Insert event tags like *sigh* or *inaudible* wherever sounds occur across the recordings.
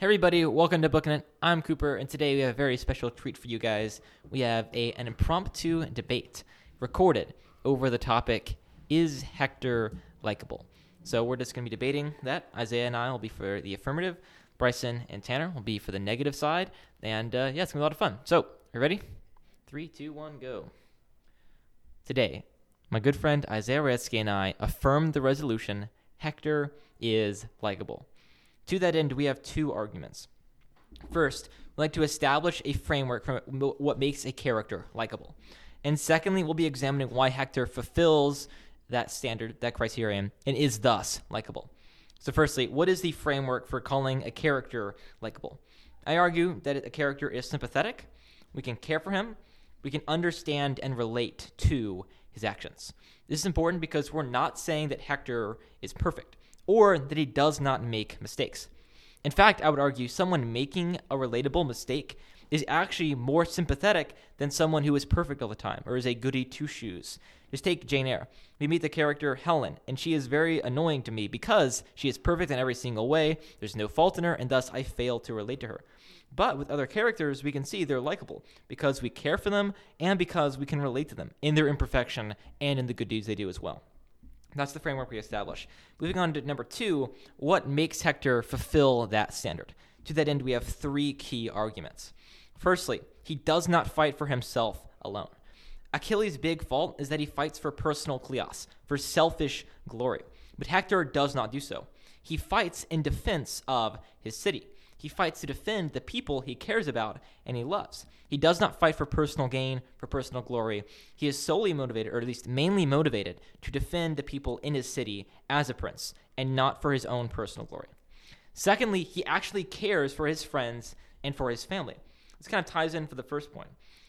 Hey everybody, welcome to Booking It. I'm Cooper, and today we have a very special treat for you guys. We have a an impromptu debate recorded over the topic Is Hector likable? So we're just going to be debating that. Isaiah and I will be for the affirmative. Bryson and Tanner will be for the negative side. And uh, yeah, it's to be a lot of fun. So, are you ready? Three, two, one, go. Today, my good friend Isaiah Redsky and I affirmed the resolution Hector is likable. To that end, we have two arguments. First, we'd like to establish a framework for what makes a character likable. And secondly, we'll be examining why Hector fulfills that standard, that criterion, and is thus likable. So, firstly, what is the framework for calling a character likable? I argue that a character is sympathetic, we can care for him, we can understand and relate to his actions. This is important because we're not saying that Hector is perfect or that he does not make mistakes. In fact, I would argue someone making a relatable mistake is actually more sympathetic than someone who is perfect all the time or is a goody two shoes. Just take Jane Eyre. We meet the character Helen, and she is very annoying to me because she is perfect in every single way. There's no fault in her, and thus I fail to relate to her. But with other characters, we can see they're likable because we care for them and because we can relate to them in their imperfection and in the good deeds they do as well. That's the framework we establish. Moving on to number two, what makes Hector fulfill that standard? To that end, we have three key arguments. Firstly, he does not fight for himself alone. Achilles' big fault is that he fights for personal kleos, for selfish glory. But Hector does not do so. He fights in defense of his city. He fights to defend the people he cares about and he loves. He does not fight for personal gain, for personal glory. He is solely motivated, or at least mainly motivated, to defend the people in his city as a prince, and not for his own personal glory. Secondly, he actually cares for his friends and for his family. This kind of ties in for the first point.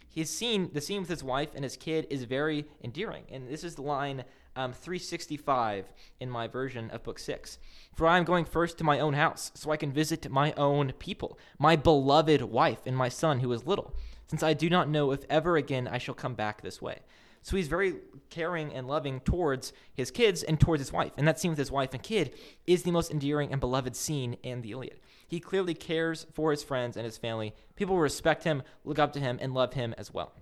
His scene, the scene with his wife and his kid, is very endearing, and this is the line um, 365 in my version of Book Six. For I am going first to my own house, so I can visit my own people, my beloved wife and my son who is little, since I do not know if ever again I shall come back this way. So he's very caring and loving towards his kids and towards his wife. And that scene with his wife and kid is the most endearing and beloved scene in the Iliad. He clearly cares for his friends and his family. People respect him, look up to him, and love him as well.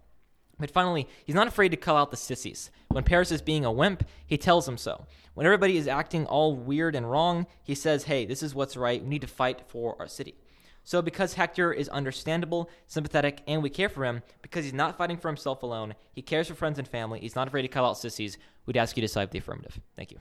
But finally, he's not afraid to call out the sissies. When Paris is being a wimp, he tells them so. When everybody is acting all weird and wrong, he says, hey, this is what's right. We need to fight for our city. So, because Hector is understandable, sympathetic, and we care for him, because he's not fighting for himself alone, he cares for friends and family, he's not afraid to call out sissies, we'd ask you to side the affirmative. Thank you.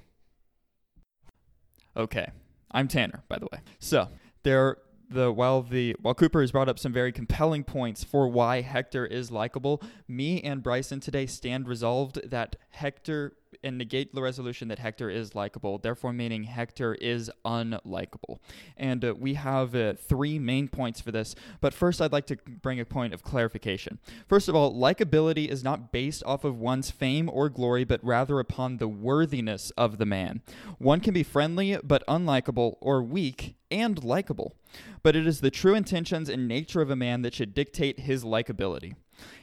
Okay. I'm Tanner, by the way. So, there the while the while Cooper has brought up some very compelling points for why Hector is likable, me and Bryson today stand resolved that Hector and negate the resolution that Hector is likable, therefore meaning Hector is unlikable. And uh, we have uh, three main points for this, but first I'd like to bring a point of clarification. First of all, likability is not based off of one's fame or glory, but rather upon the worthiness of the man. One can be friendly but unlikable, or weak and likable, but it is the true intentions and nature of a man that should dictate his likability.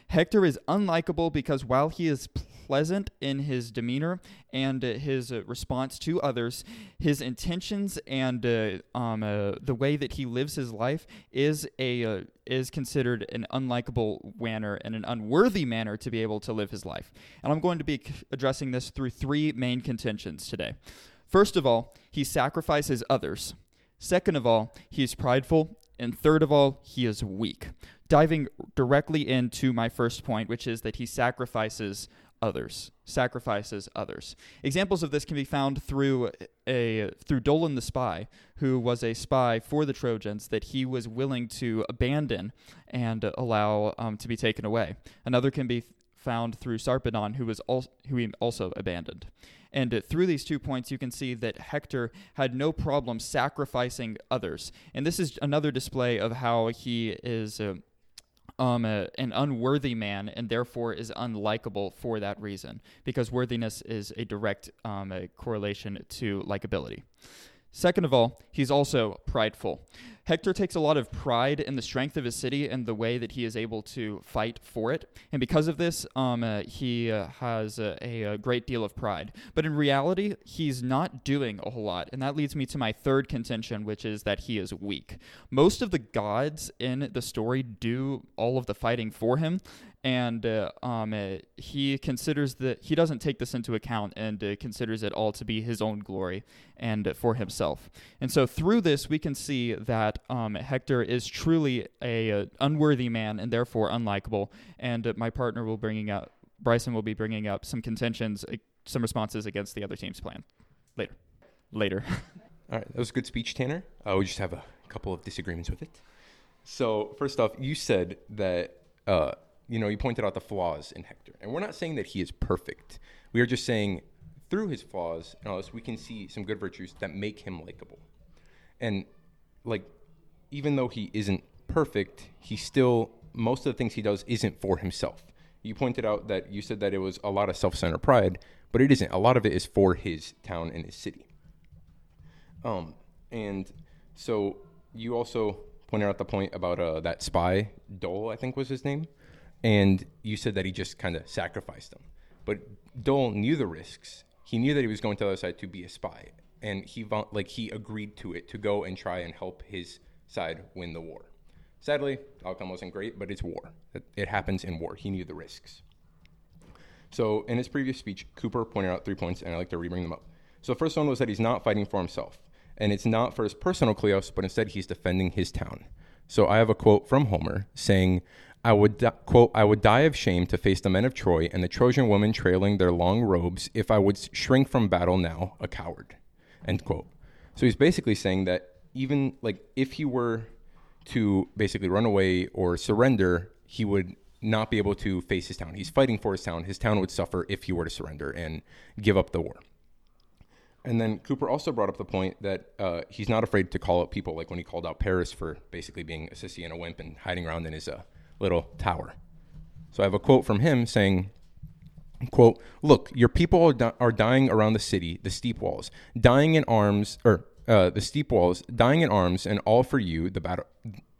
Hector is unlikable because while he is pleasant in his demeanor and uh, his uh, response to others, his intentions and uh, um, the way that he lives his life is a is considered an unlikable manner and an unworthy manner to be able to live his life. And I'm going to be addressing this through three main contentions today. First of all, he sacrifices others. Second of all, he is prideful. And third of all, he is weak. Diving directly into my first point, which is that he sacrifices others sacrifices others examples of this can be found through a through Dolon the spy who was a spy for the trojans that he was willing to abandon and allow um, to be taken away another can be found through sarpedon who was al- who he also abandoned and through these two points, you can see that Hector had no problem sacrificing others. And this is another display of how he is. Uh, um, a, an unworthy man and therefore is unlikable for that reason because worthiness is a direct um, a correlation to likability. Second of all, he's also prideful. Hector takes a lot of pride in the strength of his city and the way that he is able to fight for it. And because of this, um, uh, he uh, has a, a, a, great deal of pride. But in reality, he's not doing a whole lot. And that leads me to my third contention, which is that he is weak. Most of the gods in the story do all of the fighting for him and uh, um, uh, he considers that he doesn't take this into account and uh, considers it all to be his own glory and for himself. And so through this, we can see that um, Hector is truly a, uh, unworthy man and therefore unlikable. And uh, my partner will bringing up Bryson will be bringing up some contentions, uh, some responses against the other team's plan later. Later. *laughs* all right, that was a good speech, Tanner. we just have a couple of disagreements with it. So first off, you said that you know, you pointed out the flaws in Hector. And we're not saying that he is perfect. We are just saying through his flaws and all this, we can see some good virtues that make him likable. And like, even though he isn't perfect, he still, most of the things he does isn't for himself. You pointed out that you said that it was a lot of self centered pride, but it isn't. A lot of it is for his town and his city. Um, and so you also pointed out the point about uh, that spy, Dole, I think was his name and you said that he just kind of sacrificed them. But Dole knew the risks. He knew that he was going to the other side to be a spy, and he like he agreed to it to go and try and help his side win the war. Sadly, the outcome wasn't great, but it's war. It, happens in war. He knew the risks. So in his previous speech, Cooper pointed out three points, and I like to rebring them up. So the first one was that he's not fighting for himself, and it's not for his personal kleos, but instead he's defending his town. So I have a quote from Homer saying, I would di- quote I would die of shame to face the men of Troy and the Trojan women trailing their long robes if I would shrink from battle now a coward. End quote. So he's basically saying that even like if he were to basically run away or surrender, he would not be able to face his town. He's fighting for his town. His town would suffer if he were to surrender and give up the war. And then Cooper also brought up the point that uh, he's not afraid to call out people, like when he called out Paris for basically being a sissy and a wimp and hiding around in his uh, little tower. So I have a quote from him saying, quote, look, your people are, di- are dying around the city, the steep walls, dying in arms, or uh, the steep walls, dying in arms, and all for you, the battle,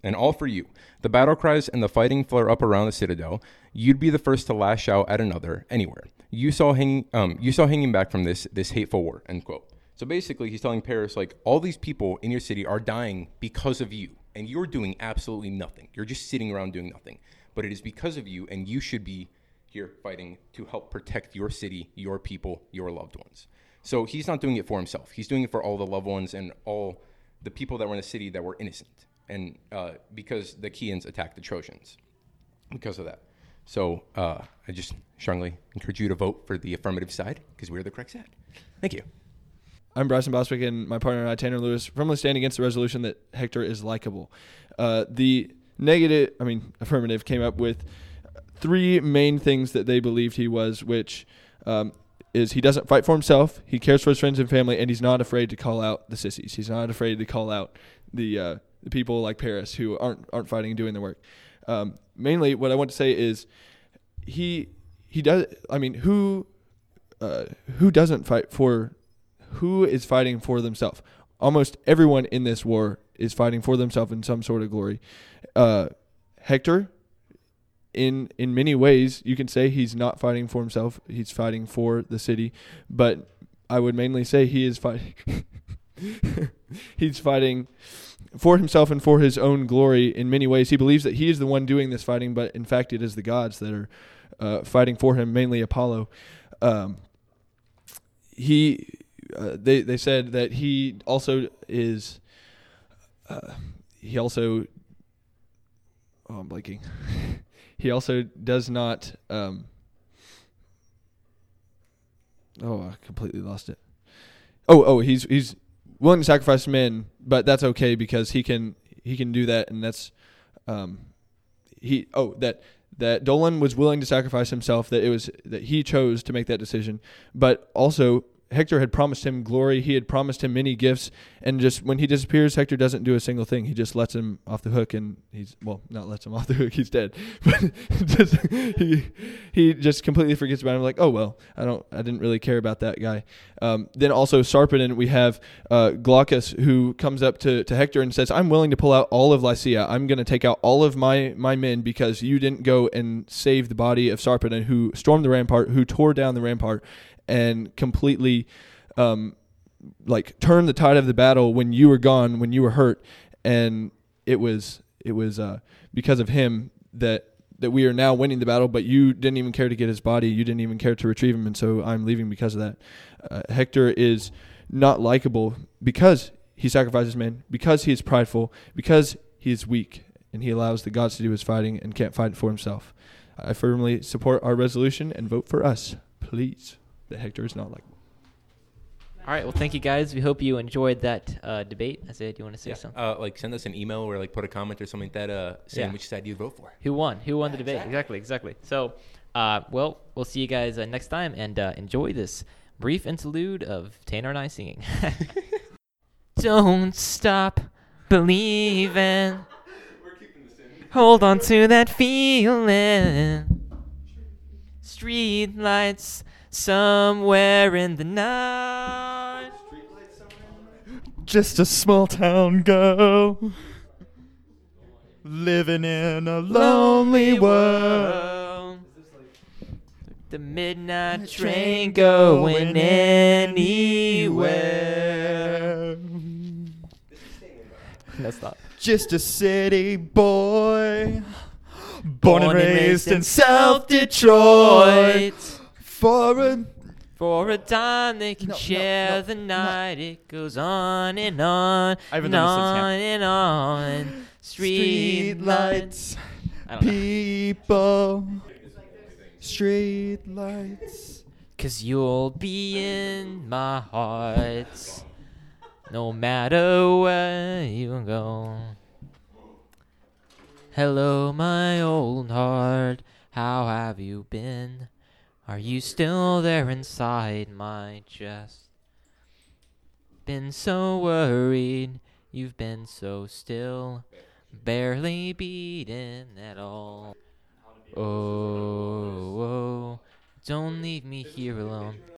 and all for you. The battle cries and the fighting flare up around the citadel. You'd be the first to lash out at another anywhere. You saw hanging, um, you saw hanging back from this this hateful war. End quote. So basically, he's telling Paris like all these people in your city are dying because of you and you're doing absolutely nothing. You're just sitting around doing nothing. But it is because of you, and you should be here fighting to help protect your city, your people, your loved ones. So he's not doing it for himself. He's doing it for all the loved ones and all the people that were in the city that were innocent. And uh, because the Achaeans attacked the Trojans, because of that. So uh, I just strongly encourage you to vote for the affirmative side because we're the correct side. Thank you. I'm Bryson Boswick, and my partner and I, Tanner Lewis, firmly stand against the resolution that Hector is likable. Uh, the negative, I mean, affirmative, came up with three main things that they believed he was, which um, is he doesn't fight for himself, he cares for his friends and family, and he's not afraid to call out the sissies. He's not afraid to call out the uh, the people like Paris who aren't aren't fighting and doing the work. Um, mainly, what I want to say is he he does. I mean, who uh, who doesn't fight for who is fighting for themselves? Almost everyone in this war is fighting for themselves in some sort of glory. Uh, Hector, in in many ways, you can say he's not fighting for himself. He's fighting for the city, but I would mainly say he is fighting. *laughs* he's fighting for himself and for his own glory in many ways. He believes that he is the one doing this fighting, but in fact, it is the gods that are uh, fighting for him, mainly Apollo. Um, he uh, they they said that he also is uh, he also oh I'm blanking. *laughs* He also does not um, oh I completely lost it. Oh oh he's he's willing to sacrifice men but that's okay because he can he can do that and that's um, he oh that that Dolon was willing to sacrifice himself that it was that he chose to make that decision but also Hector had promised him glory. He had promised him many gifts, and just when he disappears, Hector doesn't do a single thing. He just lets him off the hook, and he's well, not lets him off the hook. *laughs* He's dead, *laughs* but just, he he just completely forgets about him. Like, oh well, I don't, I didn't really care about that guy. Um, then also Sarpedon, we have uh, Glaucus who comes up to, to Hector and says, "I'm willing to pull out all of Lycia. I'm going to take out all of my my men because you didn't go and save the body of Sarpedon, who stormed the rampart, who tore down the rampart." And completely um, like turned the tide of the battle when you were gone, when you were hurt, and it was it was uh, because of him that that we are now winning the battle. But you didn't even care to get his body, you didn't even care to retrieve him, and so I'm leaving because of that. Uh, Hector is not likable because he sacrifices men, because he is prideful, because he is weak, and he allows the gods to do his fighting and can't fight for himself. I firmly support our resolution and vote for us, please that Hector is not like. All right. Well, thank you guys. We hope you enjoyed that uh, debate. Isaiah, do you want to say Yeah. something? Uh, like send us an email or like put a comment or something like that uh, saying Yeah. which side you vote for. Who won? Who won the debate? Exactly. Exactly. So, uh, well, we'll see you guys uh, next time and uh, enjoy this brief interlude of Tanner and I singing. *laughs* Don't stop believing. We're keeping the same. Hold on to that feeling. Street lights somewhere in the night. Just a small town girl living in a lonely world. The midnight train going anywhere. That's not. Just a city boy, born, and raised in South Detroit. For a For a time they can No, no, share no, the no. night. It goes on and on I haven't and done on and on. *gasps* Street, street lights. lights, know. people, street lights. Cause you'll be in my heart. No matter where you go. Hello, my old heart. How have you been? Are you still there inside my chest? Been so worried, you've been so still, barely beaten at all. Oh, oh, don't leave me here alone.